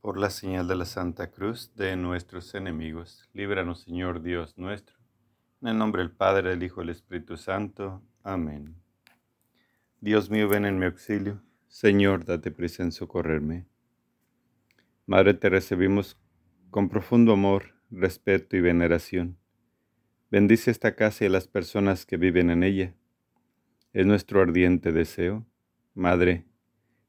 Por la señal de la Santa Cruz de nuestros enemigos, líbranos Señor Dios nuestro. En el nombre del Padre, del Hijo y del Espíritu Santo. Amén. Dios mío, ven en mi auxilio. Señor, date prisa en socorrerme. Madre, te recibimos con profundo amor, respeto y veneración. Bendice esta casa y a las personas que viven en ella. Es nuestro ardiente deseo. Madre,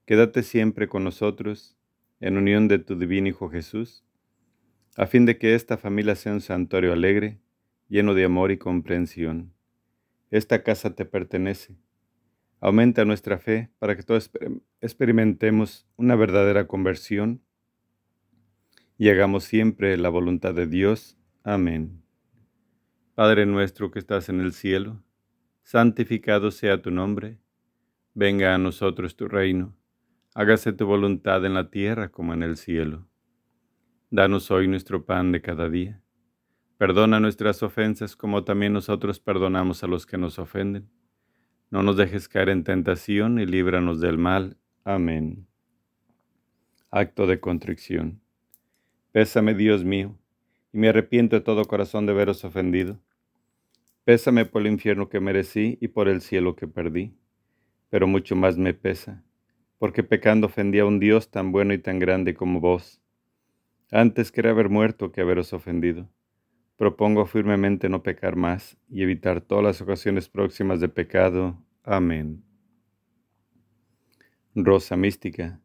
quédate siempre con nosotros en unión de tu divino Hijo Jesús, a fin de que esta familia sea un santuario alegre, lleno de amor y comprensión. Esta casa te pertenece. Aumenta nuestra fe para que todos experimentemos una verdadera conversión y hagamos siempre la voluntad de Dios. Amén. Padre nuestro que estás en el cielo, santificado sea tu nombre, venga a nosotros tu reino hágase tu voluntad en la tierra como en el cielo. Danos hoy nuestro pan de cada día. Perdona nuestras ofensas como también nosotros perdonamos a los que nos ofenden. No nos dejes caer en tentación y líbranos del mal. Amén. Acto de contrición. Pésame, Dios mío, y me arrepiento de todo corazón de veros ofendido. Pésame por el infierno que merecí y por el cielo que perdí, pero mucho más me pesa porque pecando ofendí a un Dios tan bueno y tan grande como vos. Antes quería haber muerto que haberos ofendido. Propongo firmemente no pecar más y evitar todas las ocasiones próximas de pecado. Amén. Rosa mística,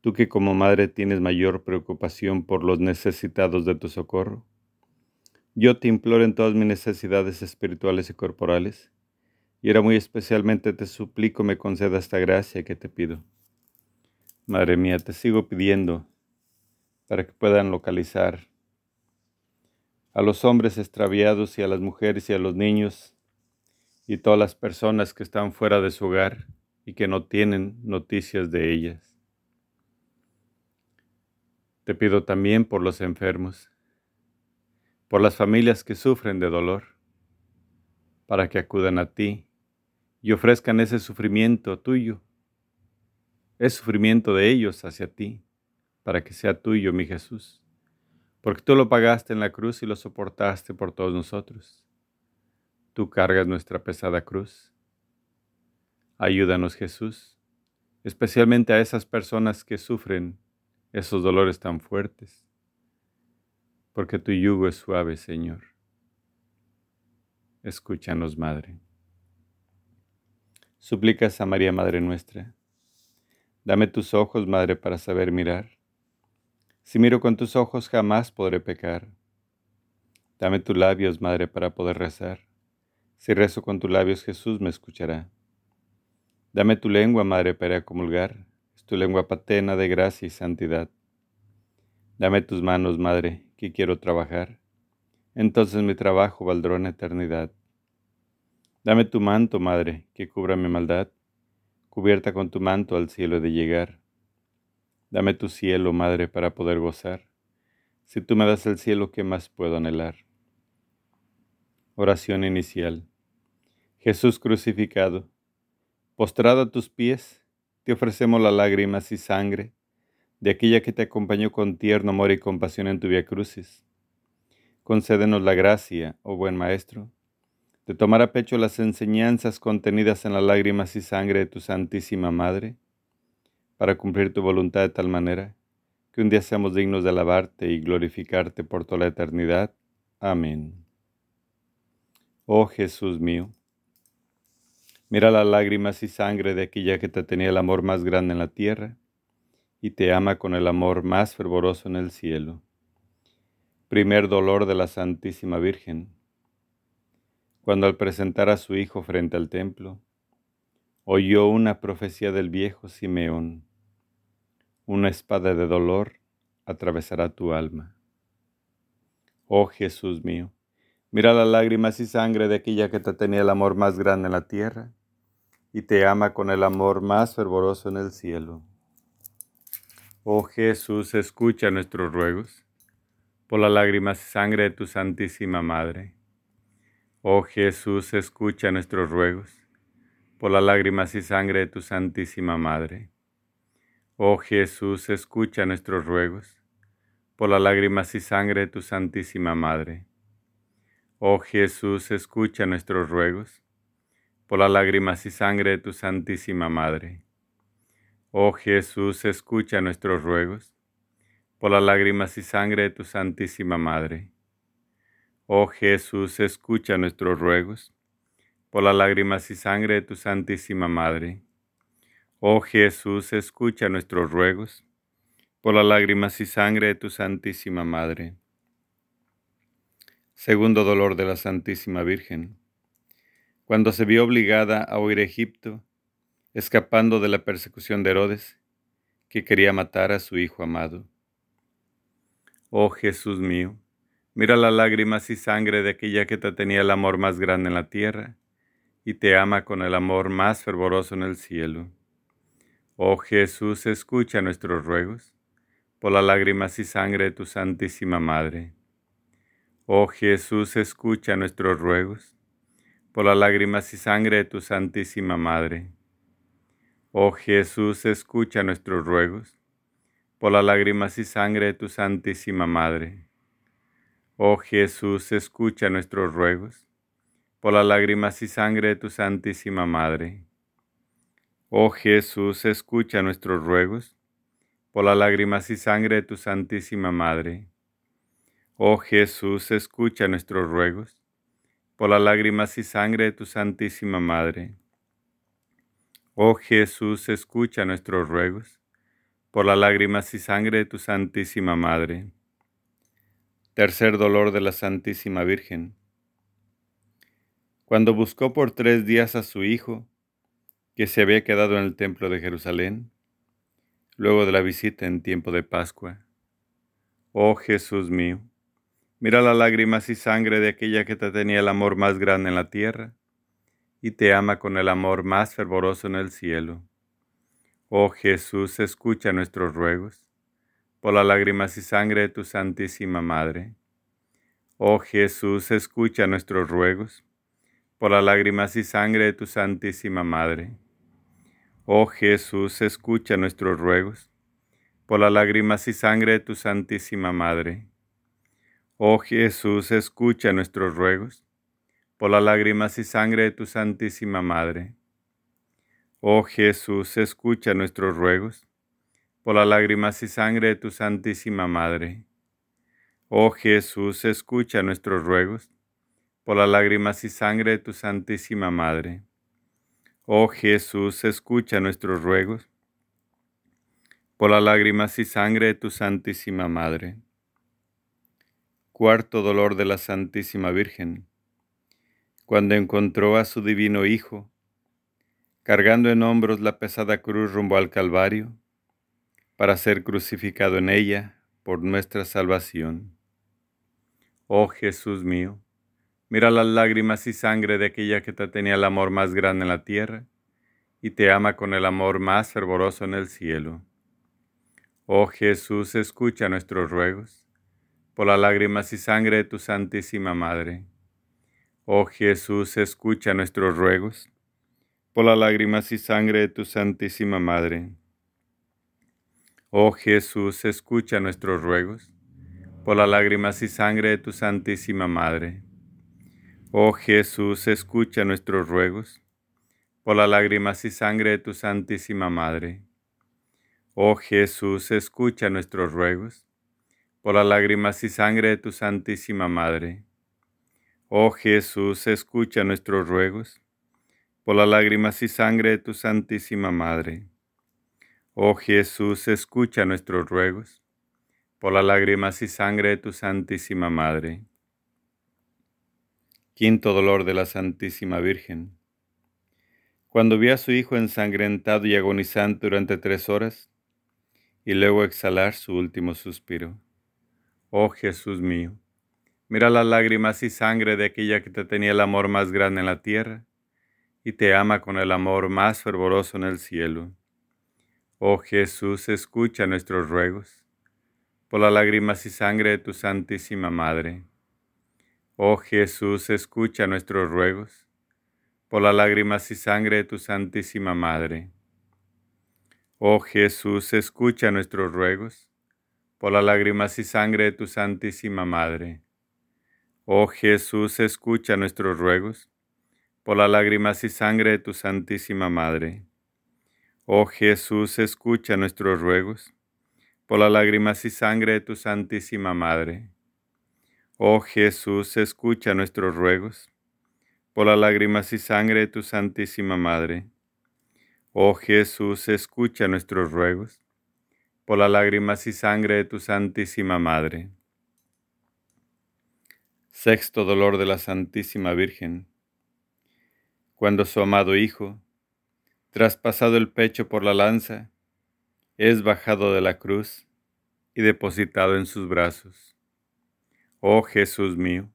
tú que como madre tienes mayor preocupación por los necesitados de tu socorro, yo te imploro en todas mis necesidades espirituales y corporales, y ahora muy especialmente te suplico me conceda esta gracia que te pido. Madre mía, te sigo pidiendo para que puedan localizar a los hombres extraviados y a las mujeres y a los niños y todas las personas que están fuera de su hogar y que no tienen noticias de ellas. Te pido también por los enfermos, por las familias que sufren de dolor, para que acudan a ti y ofrezcan ese sufrimiento tuyo es sufrimiento de ellos hacia ti, para que sea tuyo, mi Jesús, porque tú lo pagaste en la cruz y lo soportaste por todos nosotros. Tú cargas nuestra pesada cruz. Ayúdanos, Jesús, especialmente a esas personas que sufren esos dolores tan fuertes, porque tu yugo es suave, Señor. Escúchanos, Madre. Suplicas a María, Madre nuestra Dame tus ojos, Madre, para saber mirar. Si miro con tus ojos jamás podré pecar. Dame tus labios, Madre, para poder rezar. Si rezo con tus labios, Jesús me escuchará. Dame tu lengua, Madre, para comulgar. Es tu lengua patena de gracia y santidad. Dame tus manos, Madre, que quiero trabajar. Entonces mi trabajo valdrá en eternidad. Dame tu manto, Madre, que cubra mi maldad cubierta con tu manto al cielo de llegar. Dame tu cielo, Madre, para poder gozar. Si tú me das el cielo, ¿qué más puedo anhelar? Oración inicial. Jesús crucificado, postrado a tus pies, te ofrecemos las lágrimas y sangre de aquella que te acompañó con tierno amor y compasión en tu vía crucis. Concédenos la gracia, oh buen Maestro, de tomar a pecho las enseñanzas contenidas en las lágrimas y sangre de tu Santísima Madre, para cumplir tu voluntad de tal manera que un día seamos dignos de alabarte y glorificarte por toda la eternidad. Amén. Oh Jesús mío, mira las lágrimas y sangre de aquella que te tenía el amor más grande en la tierra y te ama con el amor más fervoroso en el cielo. Primer dolor de la Santísima Virgen cuando al presentar a su hijo frente al templo, oyó una profecía del viejo Simeón, una espada de dolor atravesará tu alma. Oh Jesús mío, mira las lágrimas y sangre de aquella que te tenía el amor más grande en la tierra y te ama con el amor más fervoroso en el cielo. Oh Jesús, escucha nuestros ruegos por las lágrimas y sangre de tu Santísima Madre Oh Jesús, escucha nuestros ruegos por las lágrimas y sangre de tu Santísima Madre. Oh Jesús, escucha nuestros ruegos, por las lágrimas y sangre de tu Santísima Madre. Oh Jesús, escucha nuestros ruegos, por las lágrimas y sangre de tu Santísima Madre. Oh Jesús, escucha nuestros ruegos, por las lágrimas y sangre de tu Santísima Madre. Oh Jesús, escucha nuestros ruegos, por las lágrimas y sangre de tu Santísima Madre. Oh Jesús, escucha nuestros ruegos, por las lágrimas y sangre de tu Santísima Madre. Segundo dolor de la Santísima Virgen. Cuando se vio obligada a huir a Egipto, escapando de la persecución de Herodes, que quería matar a su Hijo amado. Oh Jesús mío, mira las lágrimas y sangre de aquella que te tenía el amor más grande en la tierra y te ama con el amor más fervoroso en el cielo. Oh Jesús, escucha nuestros ruegos, por las lágrimas y sangre de tu Santísima Madre. Oh Jesús, escucha nuestros ruegos, por las lágrimas y sangre de tu Santísima Madre. Oh Jesús, escucha nuestros ruegos, por las lágrimas y sangre de tu Santísima Madre. Oh Jesús, escucha nuestros ruegos, por las lágrimas y sangre de tu Santísima Madre. Oh Jesús, escucha nuestros ruegos, por las lágrimas y sangre de tu Santísima Madre. Oh Jesús, escucha nuestros ruegos, por las lágrimas y sangre de tu Santísima Madre. Oh Jesús, escucha nuestros ruegos, por las lágrimas y sangre de tu Santísima Madre. Tercer dolor de la Santísima Virgen. Cuando buscó por tres días a su Hijo, que se había quedado en el templo de Jerusalén, luego de la visita en tiempo de Pascua. Oh Jesús mío, mira las lágrimas y sangre de aquella que te tenía el amor más grande en la tierra y te ama con el amor más fervoroso en el cielo. Oh Jesús, escucha nuestros ruegos por las lágrimas y sangre de tu Santísima Madre. Oh Jesús, escucha nuestros ruegos por las lágrimas y sangre de tu Santísima Madre. Oh Jesús, escucha nuestros ruegos, por las lágrimas y sangre de tu Santísima Madre. Oh Jesús, escucha nuestros ruegos, por las lágrimas y sangre de tu Santísima Madre. Oh Jesús, escucha nuestros ruegos, por las lágrimas y sangre de tu Santísima Madre. Oh Jesús, escucha nuestros ruegos, por las lágrimas y sangre de tu Santísima Madre. Oh Jesús, escucha nuestros ruegos por las lágrimas y sangre de tu Santísima Madre. Cuarto dolor de la Santísima Virgen. Cuando encontró a su divino Hijo, cargando en hombros la pesada cruz rumbo al Calvario, para ser crucificado en ella por nuestra salvación. Oh Jesús mío, Mira las lágrimas y sangre de aquella que te tenía el amor más grande en la tierra y te ama con el amor más fervoroso en el cielo. Oh Jesús, escucha nuestros ruegos por las lágrimas y sangre de tu Santísima Madre. Oh Jesús, escucha nuestros ruegos por las lágrimas y sangre de tu Santísima Madre. Oh Jesús, escucha nuestros ruegos por las lágrimas y sangre de tu Santísima Madre. Oh Jesús, escucha nuestros ruegos por las lágrimas y sangre de tu Santísima Madre. Oh Jesús, escucha nuestros ruegos por las lágrimas y sangre de tu Santísima Madre. Oh Jesús, escucha nuestros ruegos por las lágrimas y sangre de tu Santísima Madre. Oh Jesús, escucha nuestros ruegos por las lágrimas y sangre de tu Santísima Madre. Quinto dolor de la Santísima Virgen. Cuando vi a su Hijo ensangrentado y agonizante durante tres horas, y luego exhalar su último suspiro. Oh Jesús mío, mira las lágrimas y sangre de aquella que te tenía el amor más grande en la tierra, y te ama con el amor más fervoroso en el cielo. Oh Jesús, escucha nuestros ruegos, por las lágrimas y sangre de tu Santísima Madre Oh Jesús, escucha nuestros ruegos por las lágrimas y sangre de tu Santísima Madre. Oh Jesús, escucha nuestros ruegos por las lágrimas y sangre de tu Santísima Madre. Oh Jesús, escucha nuestros ruegos por las lágrimas y sangre de tu Santísima Madre. Oh Jesús, escucha nuestros ruegos por las lágrimas y sangre de tu Santísima Madre. Oh Jesús, escucha nuestros ruegos por las lágrimas y sangre de tu Santísima Madre. Oh Jesús, escucha nuestros ruegos por las lágrimas y sangre de tu Santísima Madre. Sexto dolor de la Santísima Virgen. Cuando su amado Hijo, traspasado el pecho por la lanza, es bajado de la cruz y depositado en sus brazos. Oh Jesús mío,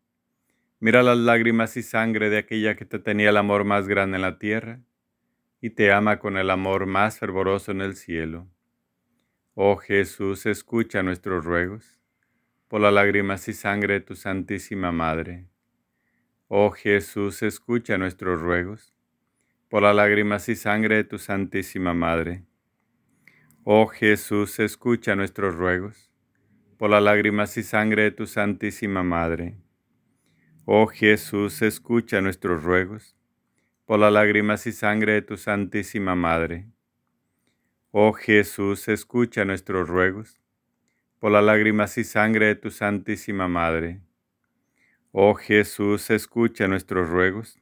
mira las lágrimas y sangre de aquella que te tenía el amor más grande en la tierra y te ama con el amor más fervoroso en el cielo. Oh Jesús, escucha nuestros ruegos por las lágrimas y sangre de tu Santísima Madre. Oh Jesús, escucha nuestros ruegos por las lágrimas y sangre de tu Santísima Madre. Oh Jesús, escucha nuestros ruegos por las lágrimas y sangre de tu Santísima Madre. Oh Jesús, escucha nuestros ruegos por las lágrimas y sangre de tu Santísima Madre. Oh Jesús, escucha nuestros ruegos, por las lágrimas y sangre de tu Santísima Madre. Oh Jesús, escucha nuestros ruegos,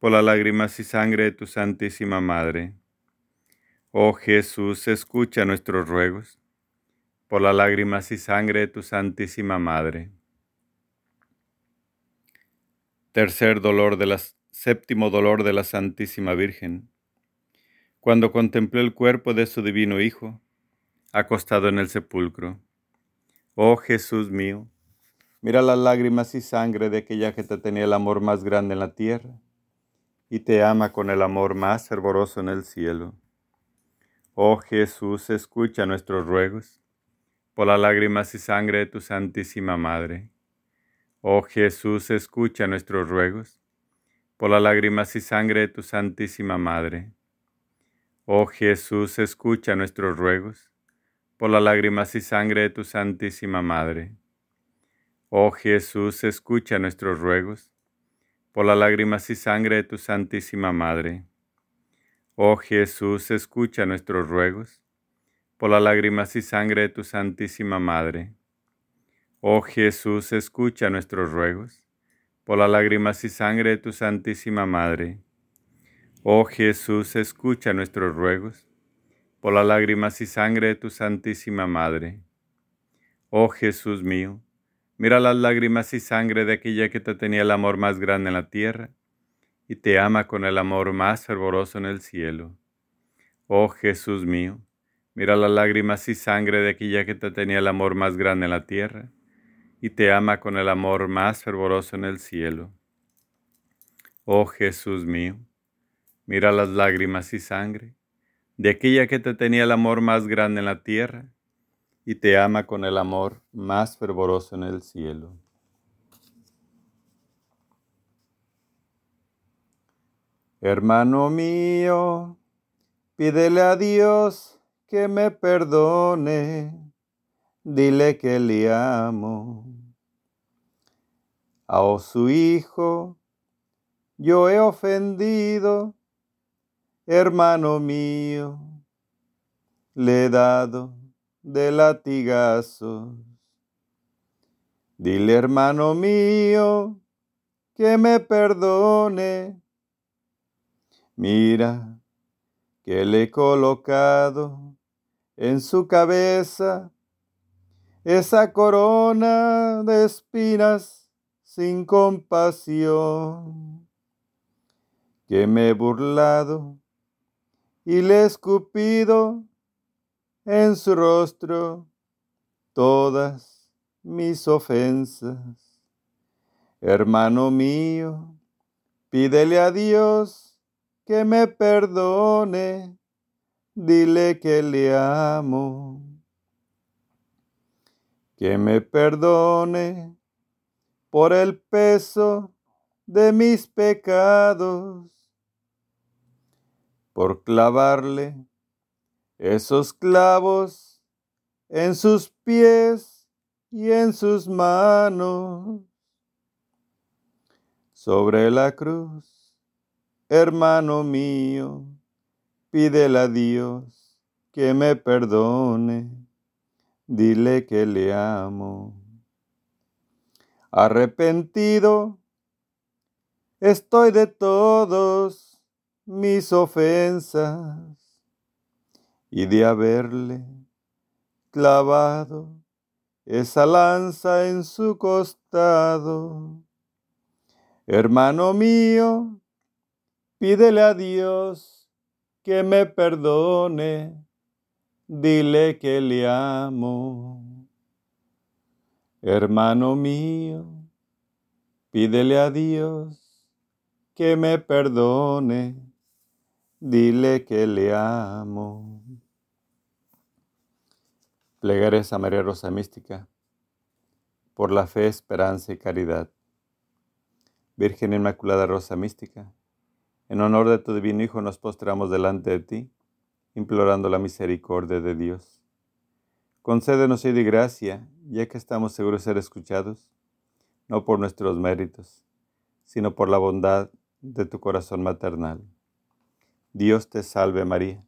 por las lágrimas y sangre de tu Santísima Madre. Oh Jesús, escucha nuestros ruegos, por las lágrimas y sangre de tu Santísima Madre. Tercer dolor de las Séptimo dolor de la Santísima Virgen. Cuando contemplé el cuerpo de su divino Hijo, acostado en el sepulcro. Oh Jesús mío, mira las lágrimas y sangre de aquella que te tenía el amor más grande en la tierra y te ama con el amor más fervoroso en el cielo. Oh Jesús, escucha nuestros ruegos por las lágrimas y sangre de tu Santísima Madre. Oh Jesús, escucha nuestros ruegos por las lágrimas y sangre de tu Santísima Madre. Oh Jesús, escucha nuestros ruegos, por las lágrimas y sangre de tu Santísima Madre. Oh Jesús, escucha nuestros ruegos, por las lágrimas y sangre de tu Santísima Madre. Oh Jesús, escucha nuestros ruegos, por las lágrimas y sangre de tu Santísima Madre. Oh Jesús, escucha nuestros ruegos, por las lágrimas y sangre de tu Santísima Madre. Oh Jesús, escucha nuestros ruegos, por las lágrimas y sangre de tu Santísima Madre. Oh Jesús mío, mira las lágrimas y sangre de aquella que te tenía el amor más grande en la tierra y te ama con el amor más fervoroso en el cielo. Oh Jesús mío, mira las lágrimas y sangre de aquella que te tenía el amor más grande en la tierra y te ama con el amor más fervoroso en el cielo. Oh Jesús mío, mira las lágrimas y sangre de aquella que te tenía el amor más grande en la tierra y te ama con el amor más fervoroso en el cielo. Hermano mío, pídele a Dios que me perdone dile que le amo. A oh, su hijo, yo he ofendido, hermano mío, le he dado de latigazos. Dile, hermano mío, que me perdone. Mira que le he colocado en su cabeza esa corona de espinas sin compasión, que me he burlado y le he escupido en su rostro todas mis ofensas. Hermano mío, pídele a Dios que me perdone, dile que le amo. Que me perdone por el peso de mis pecados, por clavarle esos clavos en sus pies y en sus manos. Sobre la cruz, hermano mío, pídele a Dios que me perdone, dile que le amo. Arrepentido estoy de todos mis ofensas y de haberle clavado esa lanza en su costado. Hermano mío, pídele a Dios que me perdone, dile que le amo. Hermano mío, pídele a Dios que me perdone, dile que le amo. Plegares a María Rosa Mística, por la fe, esperanza y caridad. Virgen Inmaculada Rosa Mística, en honor de tu divino Hijo nos postramos delante de ti, implorando la misericordia de Dios. Concédenos hoy de gracia, ya que estamos seguros de ser escuchados, no por nuestros méritos, sino por la bondad de tu corazón maternal. Dios te salve María,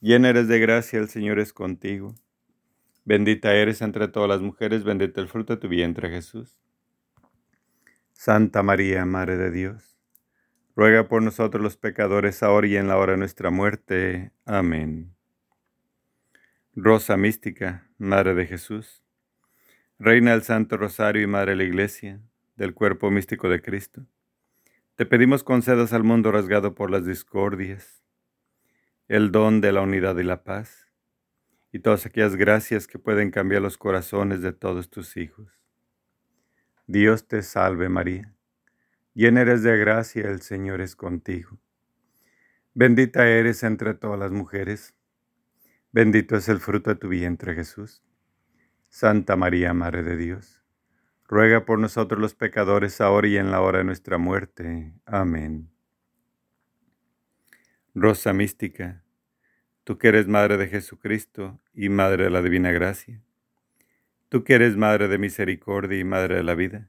llena eres de gracia, el Señor es contigo. Bendita eres entre todas las mujeres, bendito el fruto de tu vientre Jesús. Santa María, Madre de Dios, ruega por nosotros los pecadores, ahora y en la hora de nuestra muerte. Amén. Rosa mística, Madre de Jesús, Reina del Santo Rosario y Madre de la Iglesia, del cuerpo místico de Cristo, te pedimos concedas al mundo rasgado por las discordias, el don de la unidad y la paz y todas aquellas gracias que pueden cambiar los corazones de todos tus hijos. Dios te salve María, llena eres de gracia, el Señor es contigo. Bendita eres entre todas las mujeres, bendito es el fruto de tu vientre Jesús. Santa María, Madre de Dios, ruega por nosotros los pecadores ahora y en la hora de nuestra muerte. Amén. Rosa mística, Tú que eres Madre de Jesucristo y Madre de la Divina Gracia. Tú que eres Madre de Misericordia y Madre de la Vida.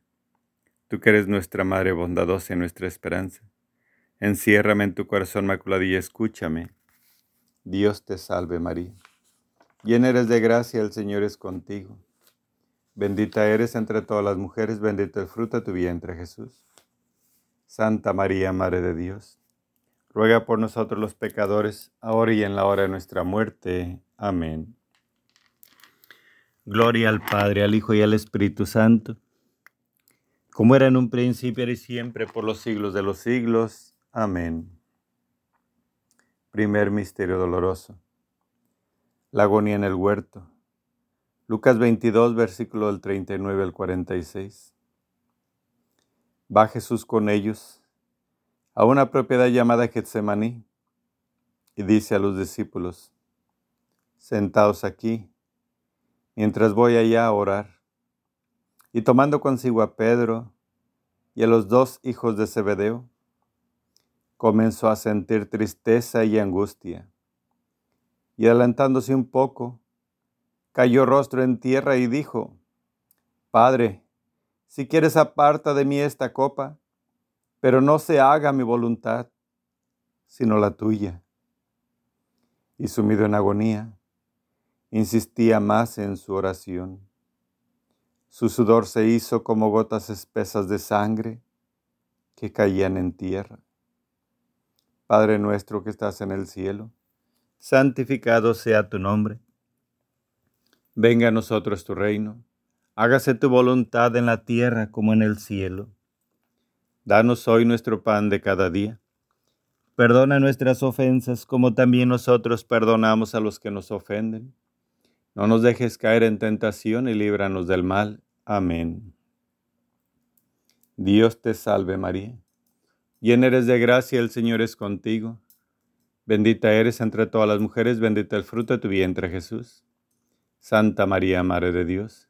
Tú que eres nuestra Madre bondadosa y nuestra esperanza. Enciérrame en tu corazón maculado y escúchame. Dios te salve María. Llena eres de gracia, el Señor es contigo. Bendita eres entre todas las mujeres, bendito el fruto de tu vientre Jesús. Santa María, Madre de Dios ruega por nosotros los pecadores, ahora y en la hora de nuestra muerte. Amén. Gloria al Padre, al Hijo y al Espíritu Santo, como era en un principio y siempre, por los siglos de los siglos. Amén. Primer misterio doloroso. La agonía en el huerto. Lucas 22, versículo del 39 al 46. Va Jesús con ellos a una propiedad llamada Getsemaní y dice a los discípulos, sentaos aquí, mientras voy allá a orar. Y tomando consigo a Pedro y a los dos hijos de Zebedeo, comenzó a sentir tristeza y angustia. Y adelantándose un poco, cayó rostro en tierra y dijo, Padre, si quieres aparta de mí esta copa, pero no se haga mi voluntad, sino la tuya. Y sumido en agonía, insistía más en su oración. Su sudor se hizo como gotas espesas de sangre que caían en tierra. Padre nuestro que estás en el cielo, santificado sea tu nombre. Venga a nosotros tu reino, hágase tu voluntad en la tierra como en el cielo. Danos hoy nuestro pan de cada día. Perdona nuestras ofensas como también nosotros perdonamos a los que nos ofenden. No nos dejes caer en tentación y líbranos del mal. Amén. Dios te salve María. Llena eres de gracia, el Señor es contigo. Bendita eres entre todas las mujeres, bendito el fruto de tu vientre Jesús. Santa María, Madre de Dios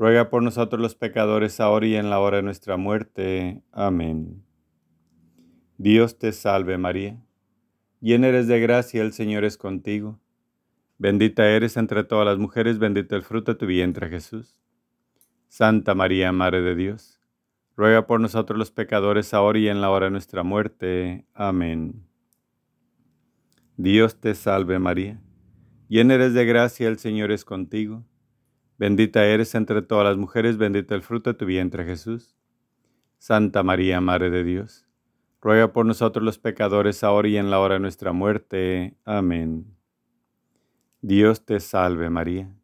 ruega por nosotros los pecadores ahora y en la hora de nuestra muerte. Amén. Dios te salve María, llena eres de gracia, el Señor es contigo. Bendita eres entre todas las mujeres, bendito el fruto de tu vientre Jesús. Santa María, Madre de Dios, ruega por nosotros los pecadores ahora y en la hora de nuestra muerte. Amén. Dios te salve María, llena eres de gracia, el Señor es contigo. Bendita eres entre todas las mujeres, bendito el fruto de tu vientre Jesús. Santa María, Madre de Dios, ruega por nosotros los pecadores ahora y en la hora de nuestra muerte. Amén. Dios te salve María,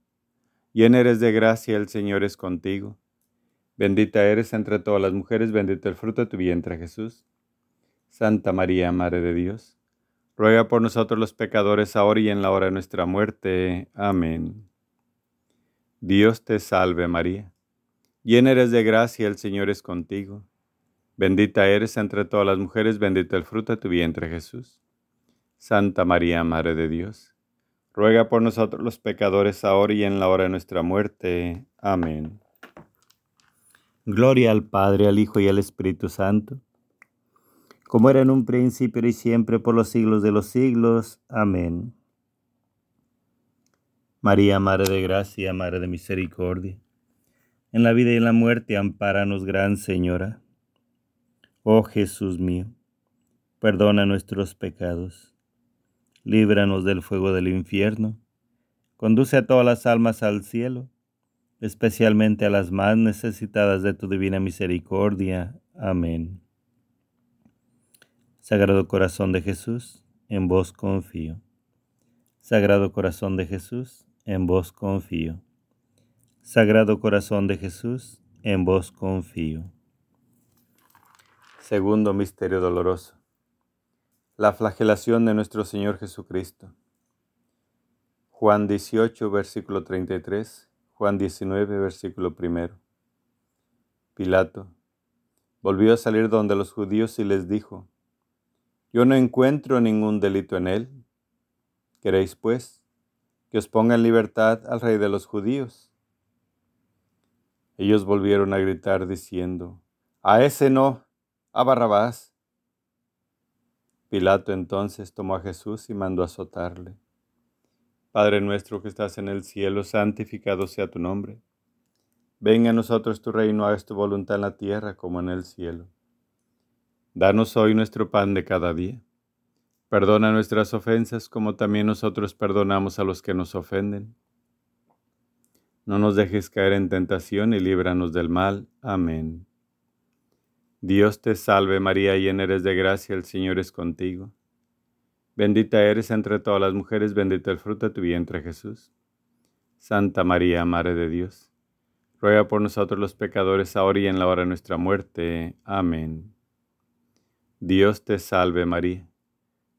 llena eres de gracia, el Señor es contigo. Bendita eres entre todas las mujeres, bendito el fruto de tu vientre Jesús. Santa María, Madre de Dios, ruega por nosotros los pecadores ahora y en la hora de nuestra muerte. Amén. Dios te salve María, llena eres de gracia, el Señor es contigo. Bendita eres entre todas las mujeres, bendito el fruto de tu vientre Jesús. Santa María, Madre de Dios, ruega por nosotros los pecadores ahora y en la hora de nuestra muerte. Amén. Gloria al Padre, al Hijo y al Espíritu Santo, como era en un principio y siempre por los siglos de los siglos. Amén. María, Madre de Gracia, Madre de Misericordia, en la vida y en la muerte, ampáranos, Gran Señora. Oh Jesús mío, perdona nuestros pecados líbranos del fuego del infierno, conduce a todas las almas al cielo, especialmente a las más necesitadas de tu divina misericordia. Amén. Sagrado Corazón de Jesús, en vos confío. Sagrado Corazón de Jesús, en vos confío. Sagrado Corazón de Jesús, en vos confío. Segundo Misterio Doloroso la flagelación de nuestro Señor Jesucristo. Juan 18, versículo 33, Juan 19, versículo 1. Pilato volvió a salir donde los judíos y les dijo, Yo no encuentro ningún delito en él. ¿Queréis, pues, que os ponga en libertad al rey de los judíos? Ellos volvieron a gritar diciendo, A ese no, a Barrabás. Pilato entonces tomó a Jesús y mandó azotarle. Padre nuestro que estás en el cielo, santificado sea tu nombre. Venga a nosotros tu reino, hagas tu voluntad en la tierra como en el cielo. Danos hoy nuestro pan de cada día. Perdona nuestras ofensas como también nosotros perdonamos a los que nos ofenden. No nos dejes caer en tentación y líbranos del mal. Amén. Dios te salve María, llena eres de gracia, el Señor es contigo. Bendita eres entre todas las mujeres, bendito el fruto de tu vientre Jesús. Santa María, Madre de Dios, ruega por nosotros los pecadores ahora y en la hora de nuestra muerte. Amén. Dios te salve María,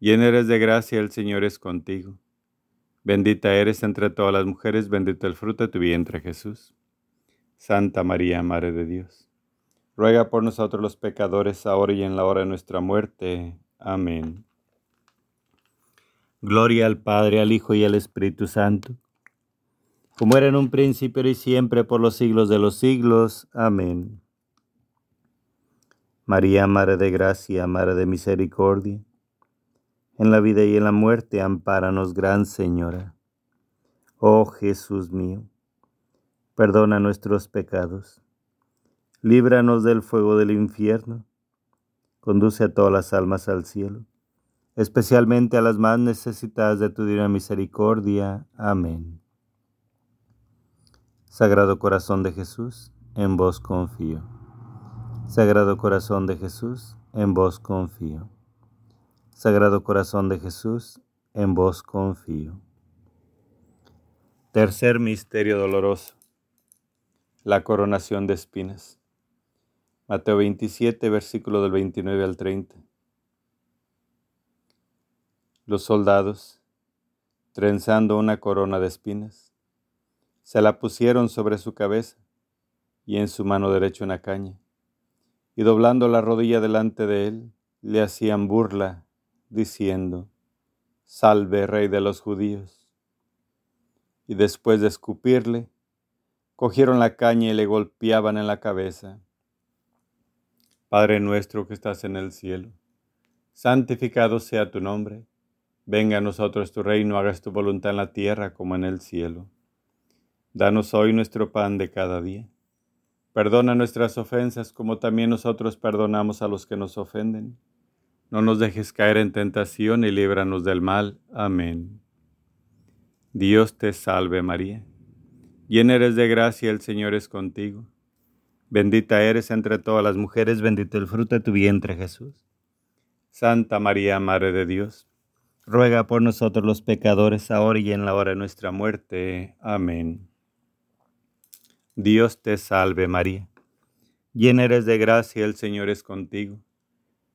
llena eres de gracia, el Señor es contigo. Bendita eres entre todas las mujeres, bendito el fruto de tu vientre Jesús. Santa María, Madre de Dios, ruega por nosotros los pecadores, ahora y en la hora de nuestra muerte. Amén. Gloria al Padre, al Hijo y al Espíritu Santo como era en un principio y siempre por los siglos de los siglos. Amén. María, Madre de Gracia, Madre de Misericordia, en la vida y en la muerte, ampáranos, Gran Señora. Oh Jesús mío, perdona nuestros pecados, líbranos del fuego del infierno, conduce a todas las almas al cielo, especialmente a las más necesitadas de tu divina misericordia. Amén. Sagrado Corazón de Jesús, en vos confío. Sagrado Corazón de Jesús, en vos confío. Sagrado Corazón de Jesús, en vos confío. Tercer misterio doloroso. La coronación de espinas. Mateo 27, versículo del 29 al 30. Los soldados, trenzando una corona de espinas, se la pusieron sobre su cabeza y en su mano derecha una caña, y doblando la rodilla delante de él, le hacían burla, diciendo, Salve, rey de los judíos. Y después de escupirle, cogieron la caña y le golpeaban en la cabeza. Padre nuestro que estás en el cielo, santificado sea tu nombre, venga a nosotros tu reino, hagas tu voluntad en la tierra como en el cielo. Danos hoy nuestro pan de cada día. Perdona nuestras ofensas como también nosotros perdonamos a los que nos ofenden. No nos dejes caer en tentación y líbranos del mal. Amén. Dios te salve María. Llena eres de gracia, el Señor es contigo. Bendita eres entre todas las mujeres, bendito el fruto de tu vientre Jesús. Santa María, Madre de Dios, ruega por nosotros los pecadores, ahora y en la hora de nuestra muerte. Amén. Dios te salve María, llena eres de gracia, el Señor es contigo.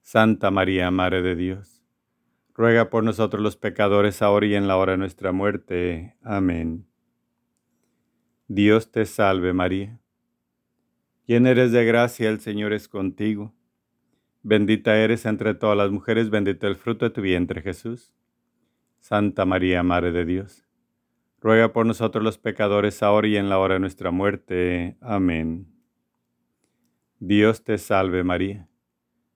Santa María, Madre de Dios, ruega por nosotros los pecadores, ahora y en la hora de nuestra muerte. Amén. Dios te salve María. Llena eres de gracia, el Señor es contigo. Bendita eres entre todas las mujeres, bendito el fruto de tu vientre Jesús. Santa María, Madre de Dios ruega por nosotros los pecadores, ahora y en la hora de nuestra muerte. Amén. Dios te salve María,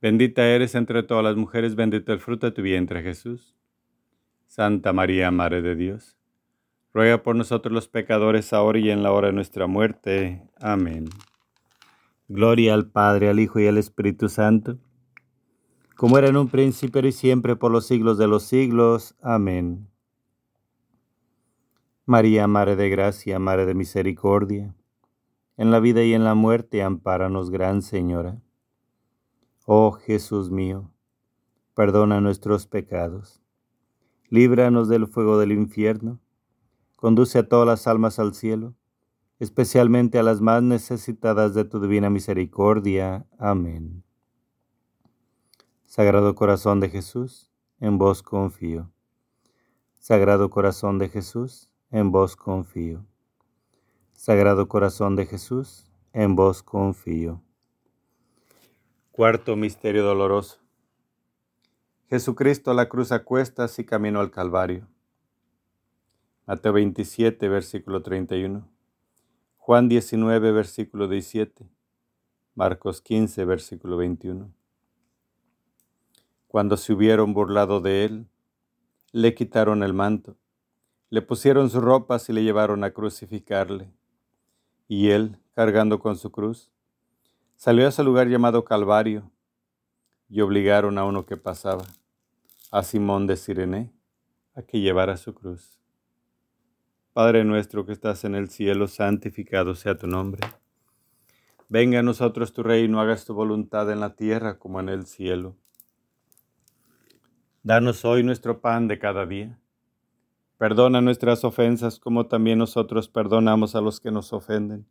Bendita eres entre todas las mujeres, bendito el fruto de tu vientre Jesús. Santa María, Madre de Dios, ruega por nosotros los pecadores, ahora y en la hora de nuestra muerte. Amén. Gloria al Padre, al Hijo y al Espíritu Santo, como era en un principio y siempre por los siglos de los siglos. Amén. María, Madre de Gracia, Madre de Misericordia, en la vida y en la muerte, ampáranos, Gran Señora. Oh Jesús mío, perdona nuestros pecados, líbranos del fuego del infierno, conduce a todas las almas al cielo, especialmente a las más necesitadas de tu divina misericordia. Amén. Sagrado Corazón de Jesús, en vos confío. Sagrado Corazón de Jesús, en vos confío. Sagrado Corazón de Jesús, en vos confío. Cuarto Misterio Doloroso. Jesucristo a la cruz a cuestas y camino al Calvario. Mateo 27, versículo 31. Juan 19, versículo 17. Marcos 15, versículo 21. Cuando se hubieron burlado de él, le quitaron el manto, le pusieron sus ropas y le llevaron a crucificarle y él, cargando con su cruz, salió a ese lugar llamado Calvario y obligaron a uno que pasaba, a Simón de Sirene, a que llevara su cruz. Padre nuestro que estás en el cielo, santificado sea tu nombre. Venga a nosotros tu reino, hagas tu voluntad en la tierra como en el cielo. Danos hoy nuestro pan de cada día Perdona nuestras ofensas como también nosotros perdonamos a los que nos ofenden.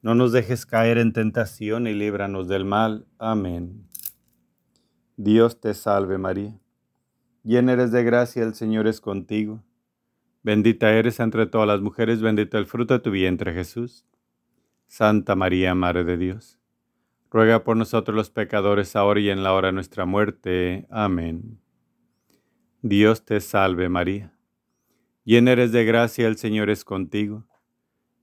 No nos dejes caer en tentación y líbranos del mal. Amén. Dios te salve María. Llena eres de gracia, el Señor es contigo. Bendita eres entre todas las mujeres, bendito el fruto de tu vientre Jesús. Santa María, Madre de Dios, ruega por nosotros los pecadores, ahora y en la hora de nuestra muerte. Amén. Dios te salve María Llena eres de gracia, el Señor es contigo.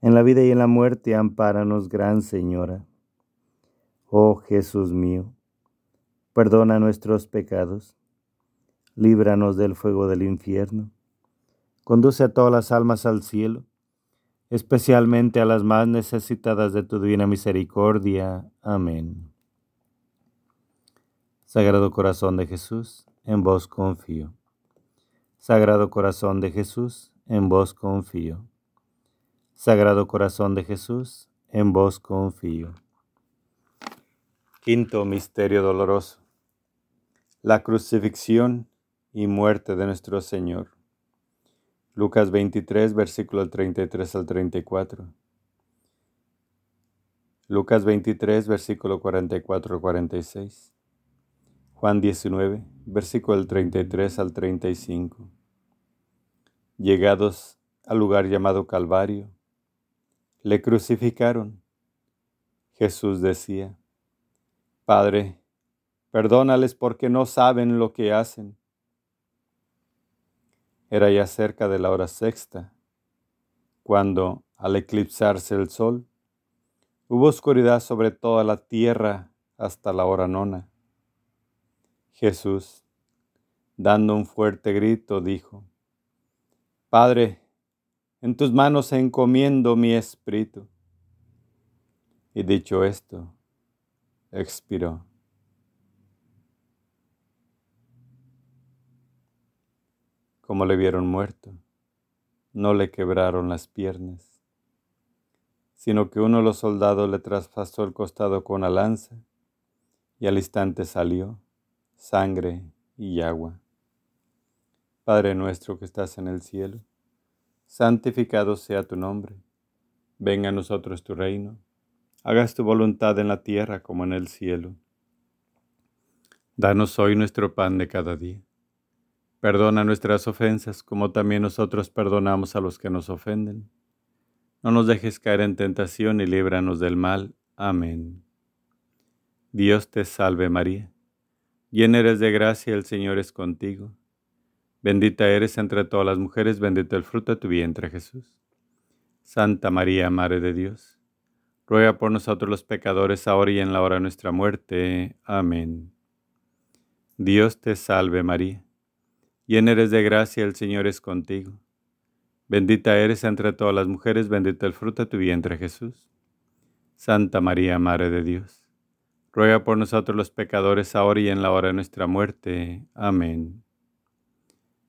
en la vida y en la muerte, ampáranos, Gran Señora. Oh Jesús mío, perdona nuestros pecados, líbranos del fuego del infierno, conduce a todas las almas al cielo, especialmente a las más necesitadas de tu divina misericordia. Amén. Sagrado Corazón de Jesús, en vos confío. Sagrado Corazón de Jesús, en vos confío. Sagrado Corazón de Jesús, en vos confío. Quinto Misterio Doloroso. La crucifixión y muerte de nuestro Señor. Lucas 23, versículo 33 al 34. Lucas 23, versículo 44 al 46. Juan 19, versículo 33 al 35. Llegados al lugar llamado Calvario, le crucificaron. Jesús decía, Padre, perdónales porque no saben lo que hacen. Era ya cerca de la hora sexta, cuando, al eclipsarse el sol, hubo oscuridad sobre toda la tierra hasta la hora nona. Jesús, dando un fuerte grito, dijo, Padre, en tus manos encomiendo mi espíritu. Y dicho esto, expiró. Como le vieron muerto, no le quebraron las piernas, sino que uno de los soldados le traspasó el costado con una lanza y al instante salió sangre y agua. Padre nuestro que estás en el cielo, santificado sea tu nombre. Venga a nosotros tu reino. Hagas tu voluntad en la tierra como en el cielo. Danos hoy nuestro pan de cada día. Perdona nuestras ofensas como también nosotros perdonamos a los que nos ofenden. No nos dejes caer en tentación y líbranos del mal. Amén. Dios te salve María. Llena eres de gracia, el Señor es contigo. Bendita eres entre todas las mujeres, bendito el fruto de tu vientre Jesús. Santa María, Madre de Dios, ruega por nosotros los pecadores ahora y en la hora de nuestra muerte. Amén. Dios te salve María, Llena eres de gracia, el Señor es contigo. Bendita eres entre todas las mujeres, bendito el fruto de tu vientre Jesús. Santa María, Madre de Dios, ruega por nosotros los pecadores, ahora y en la hora de nuestra muerte. Amén.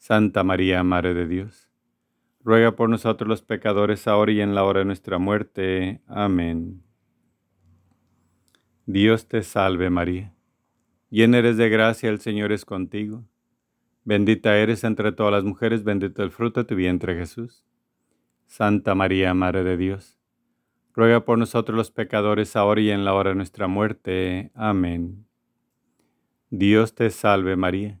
Santa María, Madre de Dios, ruega por nosotros los pecadores, ahora y en la hora de nuestra muerte. Amén. Dios te salve María, llena eres de gracia, el Señor es contigo. Bendita eres entre todas las mujeres, bendito el fruto de tu vientre Jesús. Santa María, Madre de Dios, ruega por nosotros los pecadores, ahora y en la hora de nuestra muerte. Amén. Dios te salve María,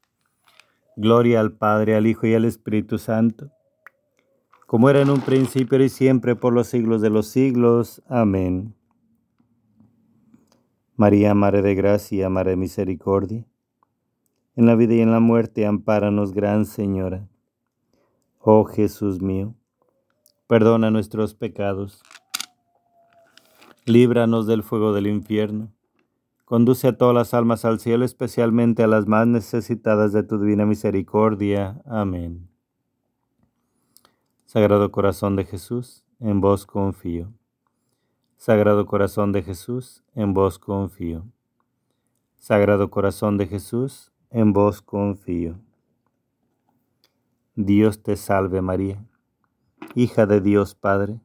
Gloria al Padre, al Hijo y al Espíritu Santo, como era en un principio y siempre por los siglos de los siglos. Amén. María, Madre de Gracia, Madre de Misericordia, en la vida y en la muerte, ampáranos, Gran Señora. Oh Jesús mío, perdona nuestros pecados, líbranos del fuego del infierno, conduce a todas las almas al cielo, especialmente a las más necesitadas de tu divina misericordia. Amén. Sagrado Corazón de Jesús, en vos confío. Sagrado Corazón de Jesús, en vos confío. Sagrado Corazón de Jesús, en vos confío. Dios te salve María, hija de Dios Padre.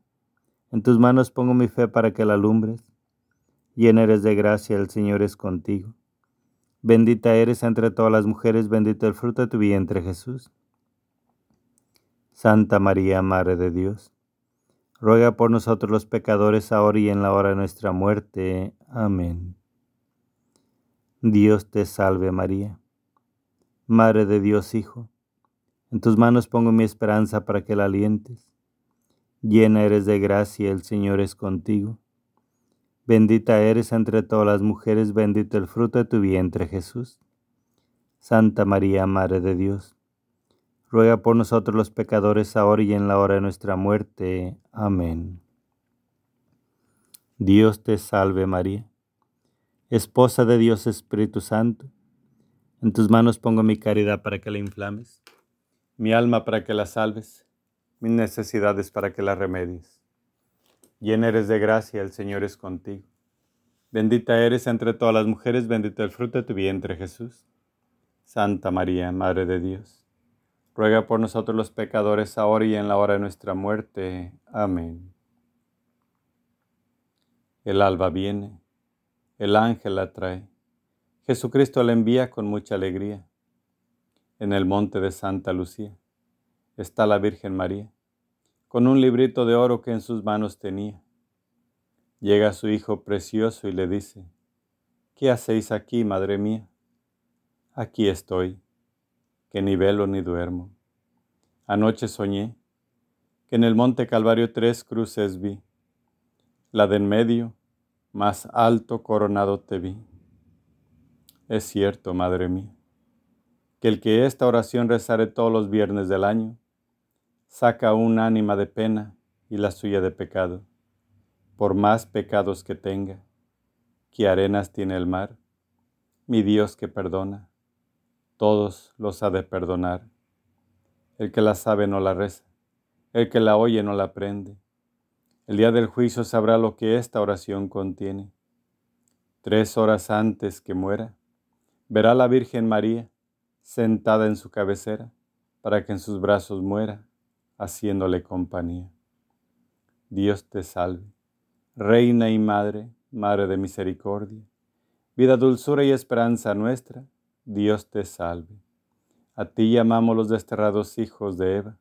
En tus manos pongo mi fe para que la alumbres. Llena eres de gracia, el Señor es contigo. Bendita eres entre todas las mujeres, bendito el fruto de tu vientre Jesús. Santa María, Madre de Dios, ruega por nosotros los pecadores, ahora y en la hora de nuestra muerte. Amén. Dios te salve María, Madre de Dios Hijo en tus manos pongo mi esperanza para que la alientes. Llena eres de gracia, el Señor es contigo. Bendita eres entre todas las mujeres, bendito el fruto de tu vientre, Jesús. Santa María, Madre de Dios, ruega por nosotros los pecadores, ahora y en la hora de nuestra muerte. Amén. Dios te salve María, esposa de Dios Espíritu Santo. En tus manos pongo mi caridad para que la inflames mi alma para que la salves, mis necesidades para que la remedies. Llena eres de gracia, el Señor es contigo. Bendita eres entre todas las mujeres, bendito el fruto de tu vientre Jesús. Santa María, Madre de Dios, ruega por nosotros los pecadores, ahora y en la hora de nuestra muerte. Amén. El alba viene, el ángel la trae, Jesucristo la envía con mucha alegría en el monte de Santa Lucía. Está la Virgen María, con un librito de oro que en sus manos tenía. Llega su hijo precioso y le dice, ¿qué hacéis aquí, madre mía? Aquí estoy, que ni velo ni duermo. Anoche soñé que en el monte Calvario tres cruces vi, la de en medio, más alto coronado te vi. Es cierto, madre mía, que el que esta oración rezare todos los viernes del año, saca un ánima de pena y la suya de pecado, por más pecados que tenga, que arenas tiene el mar, mi Dios que perdona, todos los ha de perdonar. El que la sabe no la reza, el que la oye no la aprende. El día del juicio sabrá lo que esta oración contiene. Tres horas antes que muera, verá la Virgen María sentada en su cabecera para que en sus brazos muera, haciéndole compañía. Dios te salve, Reina y Madre, Madre de Misericordia, vida, dulzura y esperanza nuestra, Dios te salve. A ti llamamos los desterrados hijos de Eva,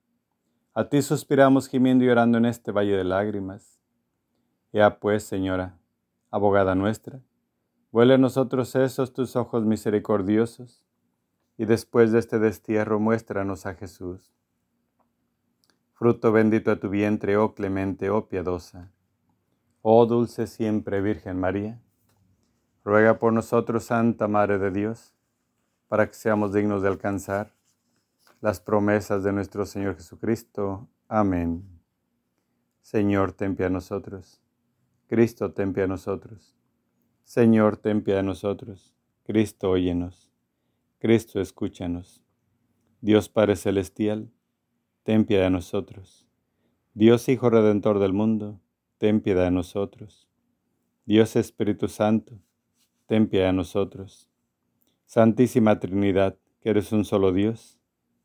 a ti suspiramos gimiendo y llorando en este valle de lágrimas. Ea pues, Señora, abogada nuestra, Vuelve a nosotros esos tus ojos misericordiosos, y después de este destierro muéstranos a Jesús. Fruto bendito de tu vientre, oh clemente, oh piadosa, oh dulce siempre Virgen María, ruega por nosotros, Santa Madre de Dios, para que seamos dignos de alcanzar las promesas de nuestro Señor Jesucristo. Amén. Señor, ten a nosotros. Cristo, ten a nosotros. Señor, ten piedad nosotros. Cristo, óyenos. Cristo, escúchanos. Dios Padre Celestial, ten piedad de nosotros. Dios Hijo Redentor del mundo, ten piedad de nosotros. Dios Espíritu Santo, ten piedad de nosotros. Santísima Trinidad, que eres un solo Dios,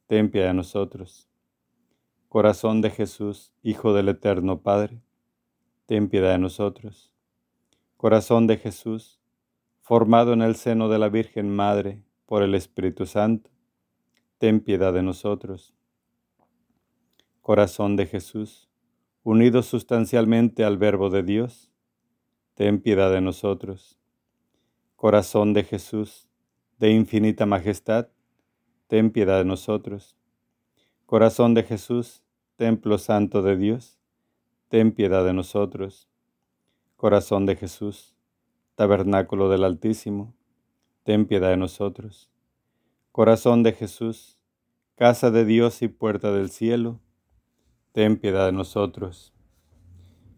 ten piedad de nosotros. Corazón de Jesús, Hijo del Eterno Padre, ten piedad de nosotros. Corazón de Jesús, formado en el seno de la Virgen Madre por el Espíritu Santo, ten piedad de nosotros. Corazón de Jesús, unido sustancialmente al Verbo de Dios, ten piedad de nosotros. Corazón de Jesús, de infinita majestad, ten piedad de nosotros. Corazón de Jesús, templo santo de Dios, ten piedad de nosotros. Corazón de Jesús, tabernáculo del Altísimo, ten piedad de nosotros. Corazón de Jesús, casa de Dios y puerta del cielo, ten piedad de nosotros.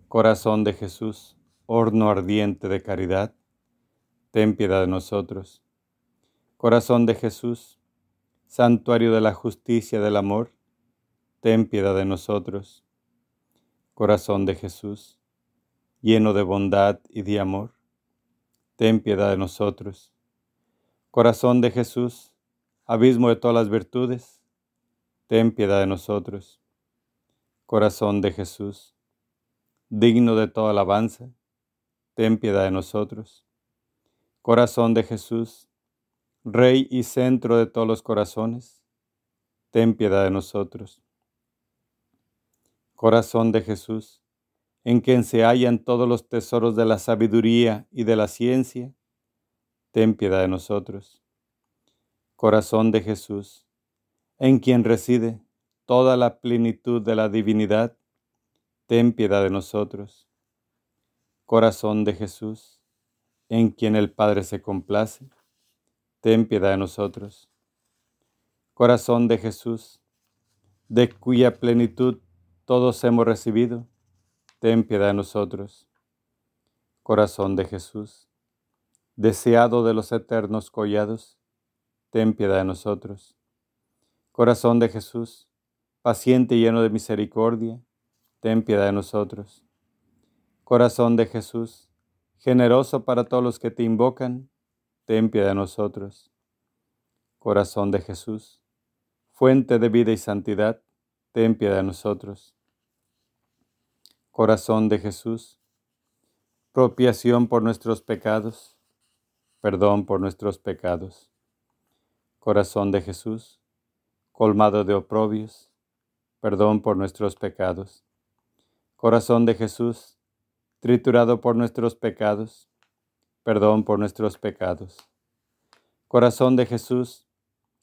Corazón de Jesús, horno ardiente de caridad, ten piedad de nosotros. Corazón de Jesús, santuario de la justicia del amor, ten piedad de nosotros. Corazón de Jesús, lleno de bondad y de amor, ten piedad de nosotros. Corazón de Jesús, abismo de todas las virtudes, ten piedad de nosotros. Corazón de Jesús, digno de toda alabanza, ten piedad de nosotros. Corazón de Jesús, Rey y centro de todos los corazones, ten piedad de nosotros. Corazón de Jesús, en quien se hallan todos los tesoros de la sabiduría y de la ciencia, ten piedad de nosotros. Corazón de Jesús, en quien reside toda la plenitud de la divinidad, ten piedad de nosotros. Corazón de Jesús, en quien el Padre se complace, ten piedad de nosotros. Corazón de Jesús, de cuya plenitud todos hemos recibido, ten piedad de nosotros. Corazón de Jesús, deseado de los eternos collados, ten piedad de nosotros. Corazón de Jesús, paciente y lleno de misericordia, ten piedad de nosotros. Corazón de Jesús, generoso para todos los que te invocan, ten piedad de nosotros. Corazón de Jesús, fuente de vida y santidad, ten piedad de nosotros. Corazón de Jesús, propiación por nuestros pecados, perdón por nuestros pecados. Corazón de Jesús, colmado de oprobios, perdón por nuestros pecados. Corazón de Jesús, triturado por nuestros pecados, perdón por nuestros pecados. Corazón de Jesús,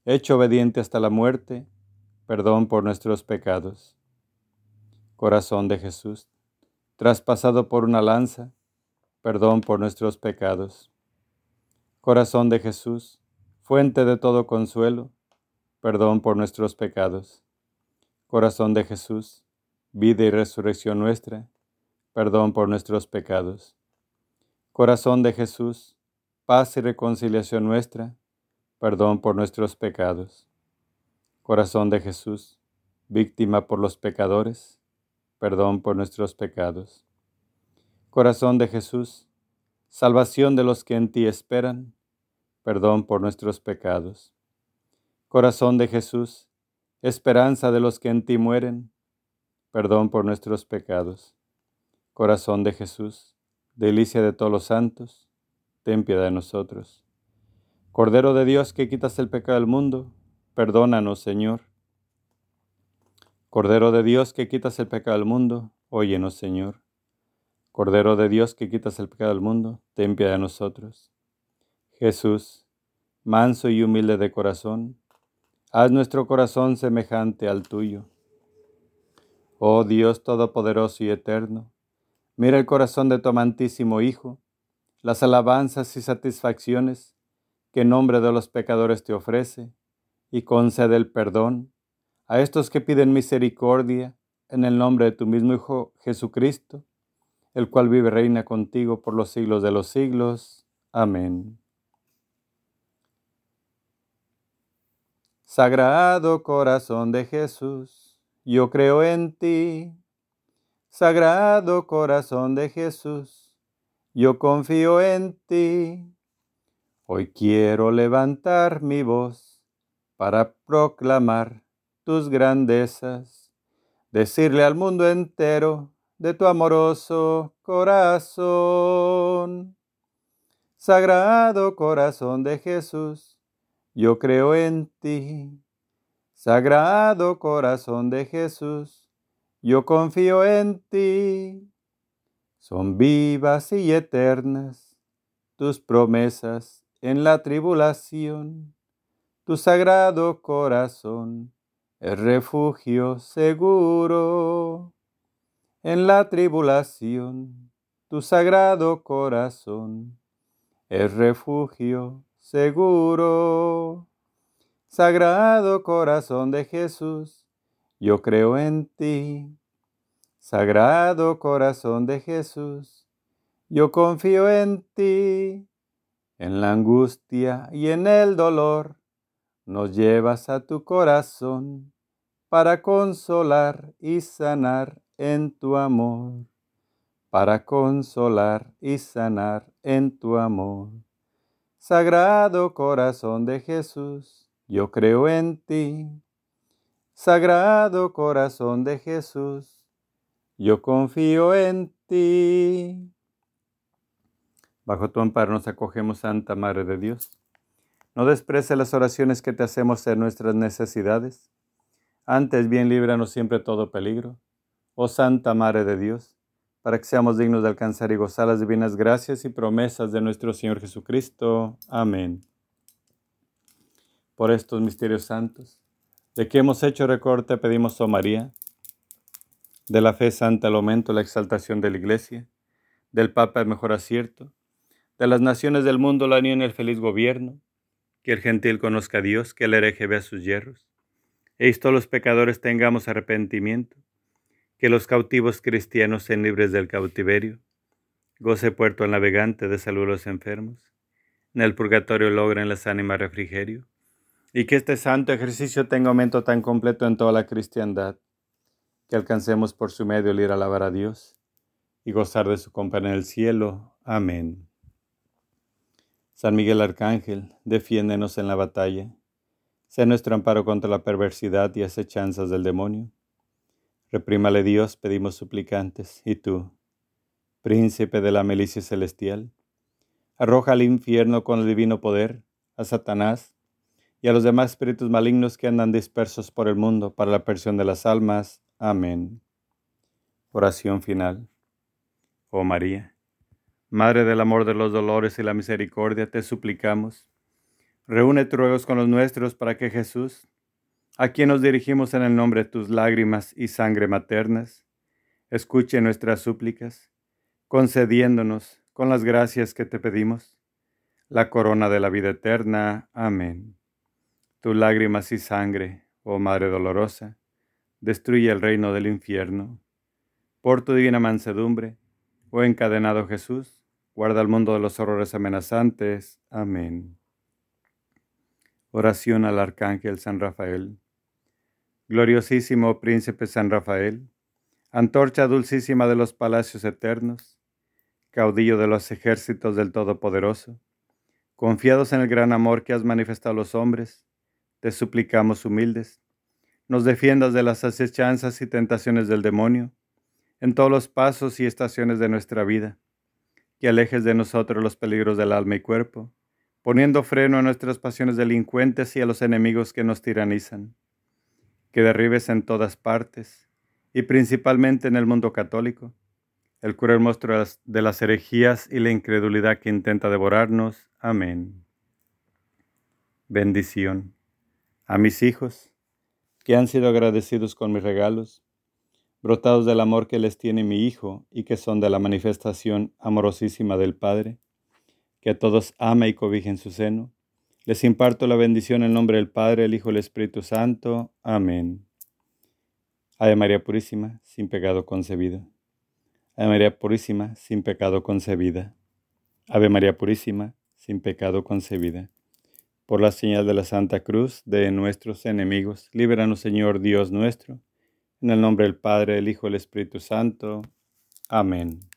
hecho obediente hasta la muerte, perdón por nuestros pecados. Corazón de Jesús, traspasado por una lanza, perdón por nuestros pecados. Corazón de Jesús, fuente de todo consuelo, perdón por nuestros pecados. Corazón de Jesús, vida y resurrección nuestra, perdón por nuestros pecados. Corazón de Jesús, paz y reconciliación nuestra, perdón por nuestros pecados. Corazón de Jesús, víctima por los pecadores, perdón por nuestros pecados. Corazón de Jesús, salvación de los que en ti esperan, perdón por nuestros pecados. Corazón de Jesús, esperanza de los que en ti mueren, perdón por nuestros pecados. Corazón de Jesús, delicia de todos los santos, ten piedad de nosotros. Cordero de Dios que quitas el pecado del mundo, perdónanos, Señor. Cordero de Dios que quitas el pecado del mundo, óyenos, Señor. Cordero de Dios que quitas el pecado del mundo, ten piedad de nosotros. Jesús, manso y humilde de corazón, haz nuestro corazón semejante al tuyo. Oh Dios Todopoderoso y Eterno, mira el corazón de tu amantísimo Hijo, las alabanzas y satisfacciones que en nombre de los pecadores te ofrece, y concede el perdón a estos que piden misericordia en el nombre de tu mismo Hijo Jesucristo, el cual vive y reina contigo por los siglos de los siglos. Amén. Sagrado corazón de Jesús, yo creo en ti. Sagrado corazón de Jesús, yo confío en ti. Hoy quiero levantar mi voz para proclamar tus grandezas, decirle al mundo entero de tu amoroso corazón. Sagrado corazón de Jesús, yo creo en ti. Sagrado corazón de Jesús, yo confío en ti. Son vivas y eternas tus promesas en la tribulación, tu sagrado corazón el refugio seguro en la tribulación, tu sagrado corazón, el refugio seguro. Sagrado corazón de Jesús, yo creo en ti. Sagrado corazón de Jesús, yo confío en ti. En la angustia y en el dolor, nos llevas a tu corazón para consolar y sanar en tu amor, para consolar y sanar en tu amor. Sagrado corazón de Jesús, yo creo en ti. Sagrado corazón de Jesús, yo confío en ti. Bajo tu amparo nos acogemos, Santa Madre de Dios. No desprece las oraciones que te hacemos en nuestras necesidades. Antes bien líbranos siempre todo peligro. Oh Santa Madre de Dios, para que seamos dignos de alcanzar y gozar las divinas gracias y promesas de nuestro Señor Jesucristo. Amén. Por estos misterios santos, de que hemos hecho recorte, pedimos, oh María, de la fe santa el aumento, la exaltación de la Iglesia, del Papa el mejor acierto, de las naciones del mundo la unión el feliz gobierno, que el gentil conozca a Dios, que el hereje vea sus hierros, e todos los pecadores tengamos arrepentimiento, que los cautivos cristianos sean libres del cautiverio, goce puerto al navegante de salud a los enfermos, en el purgatorio logren las ánimas refrigerio, y que este santo ejercicio tenga aumento tan completo en toda la cristiandad, que alcancemos por su medio el ir a alabar a Dios y gozar de su compañía en el cielo. Amén. San Miguel Arcángel, defiéndenos en la batalla. Sé nuestro amparo contra la perversidad y acechanzas del demonio. Reprímale Dios, pedimos suplicantes. Y tú, príncipe de la milicia celestial, arroja al infierno con el divino poder a Satanás y a los demás espíritus malignos que andan dispersos por el mundo para la persión de las almas. Amén. Oración final. oh María. Madre del amor de los dolores y la misericordia, te suplicamos. Reúne tus ruegos con los nuestros para que Jesús, a quien nos dirigimos en el nombre de tus lágrimas y sangre maternas, escuche nuestras súplicas, concediéndonos, con las gracias que te pedimos, la corona de la vida eterna. Amén. Tus lágrimas y sangre, oh Madre dolorosa, destruye el reino del infierno. Por tu divina mansedumbre, oh encadenado Jesús, guarda el mundo de los horrores amenazantes. Amén. Oración al Arcángel San Rafael. Gloriosísimo Príncipe San Rafael, antorcha dulcísima de los palacios eternos, caudillo de los ejércitos del Todopoderoso, confiados en el gran amor que has manifestado a los hombres, te suplicamos humildes, nos defiendas de las acechanzas y tentaciones del demonio en todos los pasos y estaciones de nuestra vida, que alejes de nosotros los peligros del alma y cuerpo, poniendo freno a nuestras pasiones delincuentes y a los enemigos que nos tiranizan, que derribes en todas partes, y principalmente en el mundo católico, el cruel monstruo de las herejías y la incredulidad que intenta devorarnos. Amén. Bendición. A mis hijos, que han sido agradecidos con mis regalos, brotados del amor que les tiene mi Hijo y que son de la manifestación amorosísima del Padre, que a todos ama y cobija en su seno. Les imparto la bendición en nombre del Padre, el Hijo y el Espíritu Santo. Amén. Ave María Purísima, sin pecado concebida. Ave María Purísima, sin pecado concebida. Ave María Purísima, sin pecado concebida. Por la señal de la Santa Cruz de nuestros enemigos, líbranos Señor Dios nuestro, en el nombre del Padre, el Hijo y el Espíritu Santo. Amén.